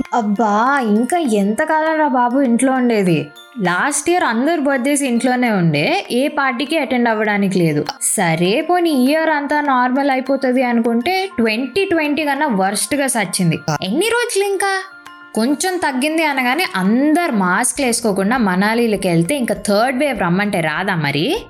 అబ్బా ఇంకా ఎంతకాలం రా బాబు ఇంట్లో ఉండేది? లాస్ట్ ఇయర్ అందరు బర్త్డేస్ ఇంట్లోనే ఉండే ఏ పార్టీకి అటెండ్ అవ్వడానికి లేదు. సరే పోనీ ఇయర్ అంతా నార్మల్ అయిపోతుంది అనుకుంటే ట్వంటీ ట్వంటీ కన్నా వర్స్ట్గా సచ్చింది. ఎన్ని రోజులు ఇంకా? కొంచెం తగ్గింది అనగానే అందరు మాస్క్లు వేసుకోకుండా మనాలీలకి వెళ్తే ఇంకా థర్డ్ వేవ్ రమ్మంటే రాదా మరి?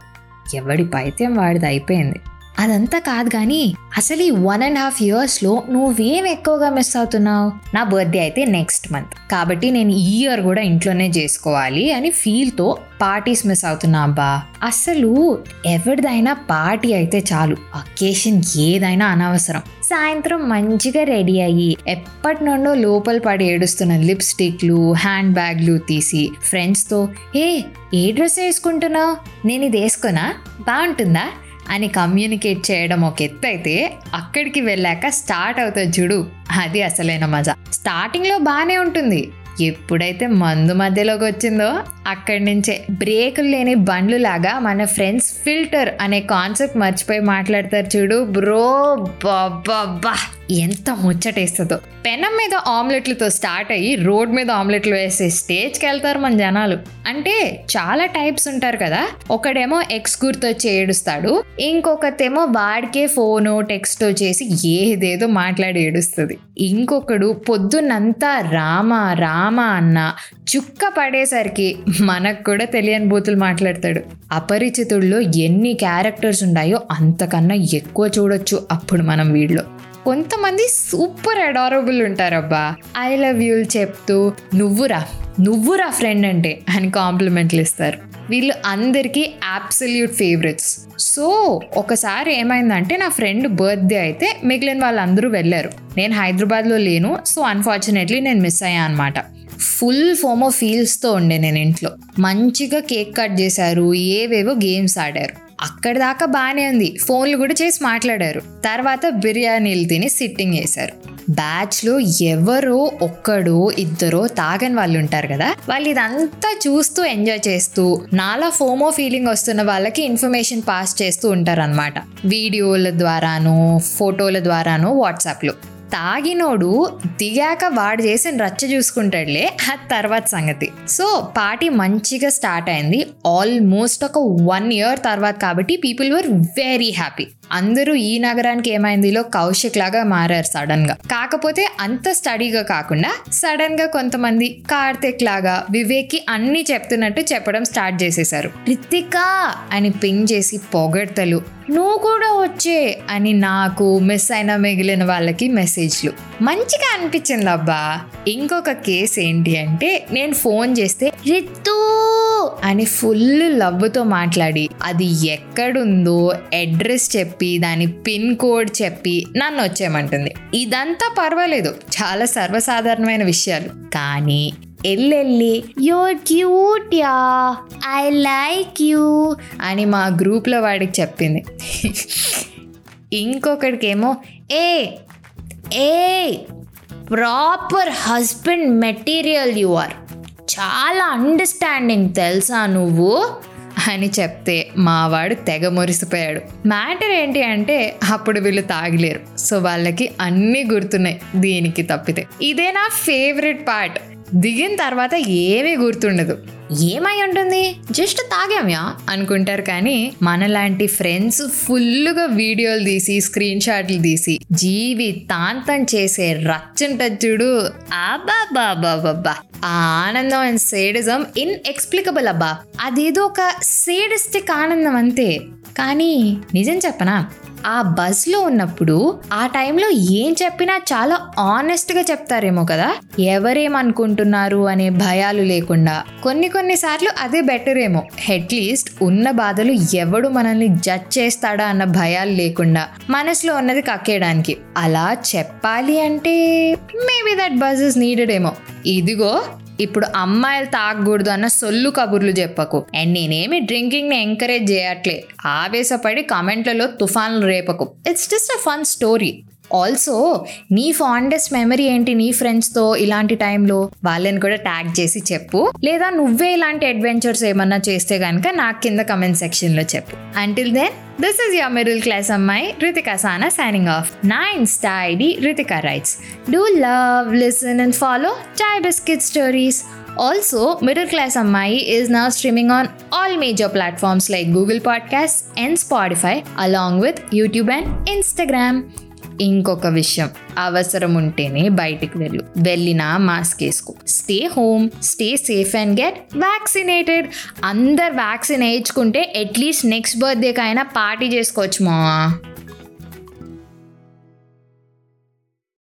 ఎవడి పైత్యం వాడిది అయిపోయింది. అదంతా కాదు కానీ అసలు ఈ వన్ అండ్ హాఫ్ ఇయర్స్లో నువ్వేం ఎక్కువగా మిస్ అవుతున్నావు? నా బర్త్డే అయితే నెక్స్ట్ మంత్ కాబట్టి నేను ఈ ఇయర్ కూడా ఇంట్లోనే చేసుకోవాలి అని ఫీల్తో పార్టీస్ మిస్ అవుతున్నా అబ్బా. అసలు ఎవరిదైనా పార్టీ అయితే చాలు. అకేషన్ ఏదైనా అనవసరం. సాయంత్రం మంచిగా రెడీ అయ్యి ఎప్పటి నుండో లోపల పడి ఏడుస్తున్న లిప్స్టిక్లు హ్యాండ్ బ్యాగ్లు తీసి ఫ్రెండ్స్తో ఏ ఏ డ్రెస్ వేసుకుంటున్నావు? నేను ఇది వేసుకున్నా బాగుంటుందా? అని కమ్యూనికేట్ చేయడం ఒక ఎత్తు అయితే అక్కడికి వెళ్ళాక స్టార్ట్ అవుతుంది చూడు. అది అసలైన మజా. స్టార్టింగ్లో బాగానే ఉంటుంది. ఎప్పుడైతే మందు మధ్యలోకి వచ్చిందో అక్కడి నుంచే బ్రేకులు లేని బండ్లు లాగా మన ఫ్రెండ్స్ ఫిల్టర్ అనే కాన్సెప్ట్ మర్చిపోయి మాట్లాడతారు చూడు. బ్రో బాబా ఎంత ముచ్చటేస్తుందో. పెనం మీద ఆమ్లెట్లతో స్టార్ట్ అయ్యి రోడ్ మీద ఆమ్లెట్లు వేసే స్టేజ్కి వెళ్తారు మన జనాలు. అంటే చాలా టైప్స్ ఉంటారు కదా. ఒకడేమో ఎక్స్ గుర్తొచ్చి ఏడుస్తాడు. ఇంకొకతేమో వాడికే ఫోను టెక్స్టో చేసి ఏదేదో మాట్లాడి ఏడుస్తుంది. ఇంకొకడు పొద్దున్నంతా రామ రామ అన్న చుక్క పడేసరికి మనకు కూడా తెలియని బూతులు మాట్లాడతాడు. అపరిచితుల్లో ఎన్ని క్యారెక్టర్స్ ఉన్నాయో అంతకన్నా ఎక్కువ చూడొచ్చు అప్పుడు మనం వీడిలో. కొంతమంది సూపర్ అడారబుల్ ఉంటారబ్బా. ఐ లవ్ యూలు చెప్తూ నువ్వురా నువ్వురా ఫ్రెండ్ అంటే అని కాంప్లిమెంట్లు ఇస్తారు. వీళ్ళు అందరికీ అబ్సల్యూట్ ఫేవరెట్స్. సో ఒకసారి ఏమైందంటే నా ఫ్రెండ్ బర్త్డే అయితే మిగిలిన వాళ్ళందరూ వెళ్ళారు. నేను హైదరాబాద్లో లేను సో అన్ఫార్చునేట్లీ నేను మిస్ అయ్యా అనమాట ఫుల్ ఫోమో ఫీల్స్తో ఉండే నేను ఇంట్లో. మంచిగా కేక్ కట్ చేశారు ఏవేవో గేమ్స్ ఆడారు. అక్కడి దాకా బాగానే ఉంది. ఫోన్లు కూడా చేసి మాట్లాడారు. తర్వాత బిర్యానీలు తిని సిట్టింగ్ చేశారు. బ్యాచ్లో ఎవరో ఒక్కడో ఇద్దరో తాగని వాళ్ళు ఉంటారు కదా? వాళ్ళు ఇదంతా చూస్తూ ఎంజాయ్ చేస్తూ నాలా ఫోమో ఫీలింగ్ వస్తున్న వాళ్ళకి ఇన్ఫర్మేషన్ పాస్ చేస్తూ ఉంటారనమాట వీడియోల ద్వారానో ఫోటోల ద్వారానో వాట్సాప్లో. తాగినోడు దిగాక వాడు చేసిన రచ్చ చూసుకుంటాడులే ఆ తర్వాత సంగతి. సో పార్టీ మంచిగా స్టార్ట్ అయింది. ఆల్మోస్ట్ ఒక వన్ ఇయర్ తర్వాత కాబట్టి పీపుల్ వర్ వెరీ హ్యాపీ. అందరూ ఈ నగరానికి ఏమైందిలో కౌశిక్ లాగా మారారు సడన్గా. కాకపోతే అంత స్టడీగా కాకుండా సడన్గా కొంతమంది కార్తిక్ లాగా వివేక్కి అన్ని చెప్తున్నట్టు చెప్పడం స్టార్ట్ చేసేసారు. రితికా! అని పింగ్ చేసి పొగడ్తలు. నువ్వు కూడా వచ్చే! అని నాకు మిస్ అయిన మిగిలిన వాళ్ళకి మెసేజ్లు మంచిగా అనిపించింది అబ్బా. ఇంకొక కేసు ఏంటి అంటే నేను ఫోన్ చేస్తే రిత్తు! అని ఫుల్ లవ్తో మాట్లాడి అది ఎక్కడుందో అడ్రస్ చెప్పి దాని పిన్ కోడ్ చెప్పి నన్ను వచ్చేయమంటుంది. ఇదంతా పర్వాలేదు చాలా సర్వసాధారణమైన విషయాలు. కానీ Yellelli you're cute yeah I like you అని మా గ్రూప్లో వాడికి చెప్పింది. ఇంకొకడికేమో a a proper husband material you are. చాలా అండర్స్టాండింగ్ తెలుసా నువ్వు? అని చెప్తే మావాడు తెగ మురిసిపోయాడు. మ్యాటర్ ఏంటి అంటే అప్పుడు వీళ్ళు తాగలేరు. సో వాళ్ళకి అన్నీ గుర్తున్నాయి దీనికి తప్పితే. ఇదే నా ఫేవరెట్ పార్ట్ దిగిన తర్వాత ఏమీ గుర్తుండదు. ఏమై ఉంటుంది? జస్ట్ తాగామ్యా? అనుకుంటారు కానీ మనలాంటి ఫ్రెండ్స్ ఫుల్గా వీడియోలు తీసి స్క్రీన్ షాట్లు తీసి జీవితాంతం చేసే రచ్చుంటది చూడు అబ్బాబాబాబా ఆ ఆనందం అండ్ సేడిజం ఇన్ఎక్స్ప్లికబుల్ అబ్బా. అదేదో ఒక సేడిస్టిక్ ఆనందం అంతే. కానీ నిజం చెప్పనా? ఆ బస్లో ఉన్నప్పుడు ఆ టైంలో ఏం చెప్పినా చాలా ఆనెస్ట్గా చెప్తారేమో కదా? ఎవరేమనుకుంటున్నారు అనే భయాలు లేకుండా. కొన్ని కొన్నిసార్లు అదే బెటర్ ఏమో. అట్లీస్ట్ ఉన్న బాధలు ఎవడు మనల్ని జడ్జ్ చేస్తాడా అన్న భయాలు లేకుండా మనసులో ఉన్నది కక్కేయడానికి. అలా చెప్పాలి అంటే maybe that buzz is needed ఏమో. ఇదిగో ఇప్పుడు అమ్మాయిలు తాగకూడదు అన్న సొల్లు కబుర్లు చెప్పకు. అండ్ నేనేమి డ్రింకింగ్ని ఎంకరేజ్ చేయట్లే. ఆవేశపడి కమెంట్లలో తుఫాన్లు రేపకు. It's just a fun story also నీ ఫాండెస్ట్ మెమరీ ఏంటి నీ ఫ్రెండ్స్తో ఇలాంటి టైంలో వాళ్ళని కూడా ట్యాగ్ చేసి చెప్పు. లేదా నువ్వే ఇలాంటి అడ్వెంచర్స్ ఏమన్నా చేస్తే కనుక నాకు కింద కమెంట్ సెక్షన్లో చెప్పు. Until then this is your middle class అమ్మాయి రితికా సానా సైనింగ్ ఆఫ్ నా Insta ID Ritika writes do love listen and follow chai biscuit stories Also, Middle Class Ammai is now streaming on all major platforms like Google Podcasts and Spotify, along with YouTube and Instagram. ఇంకొక విషయం. అవసరం ఉంటేనే బయటికి వెళ్ళు. వెళ్ళినా mask వేసుకో. Stay home stay safe and get vaccinated అందరు vaccine వేయించుకుంటే అట్లీస్ట్ నెక్స్ట్ బర్త్డేకైనా పార్టీ చేసుకోవచ్చు మా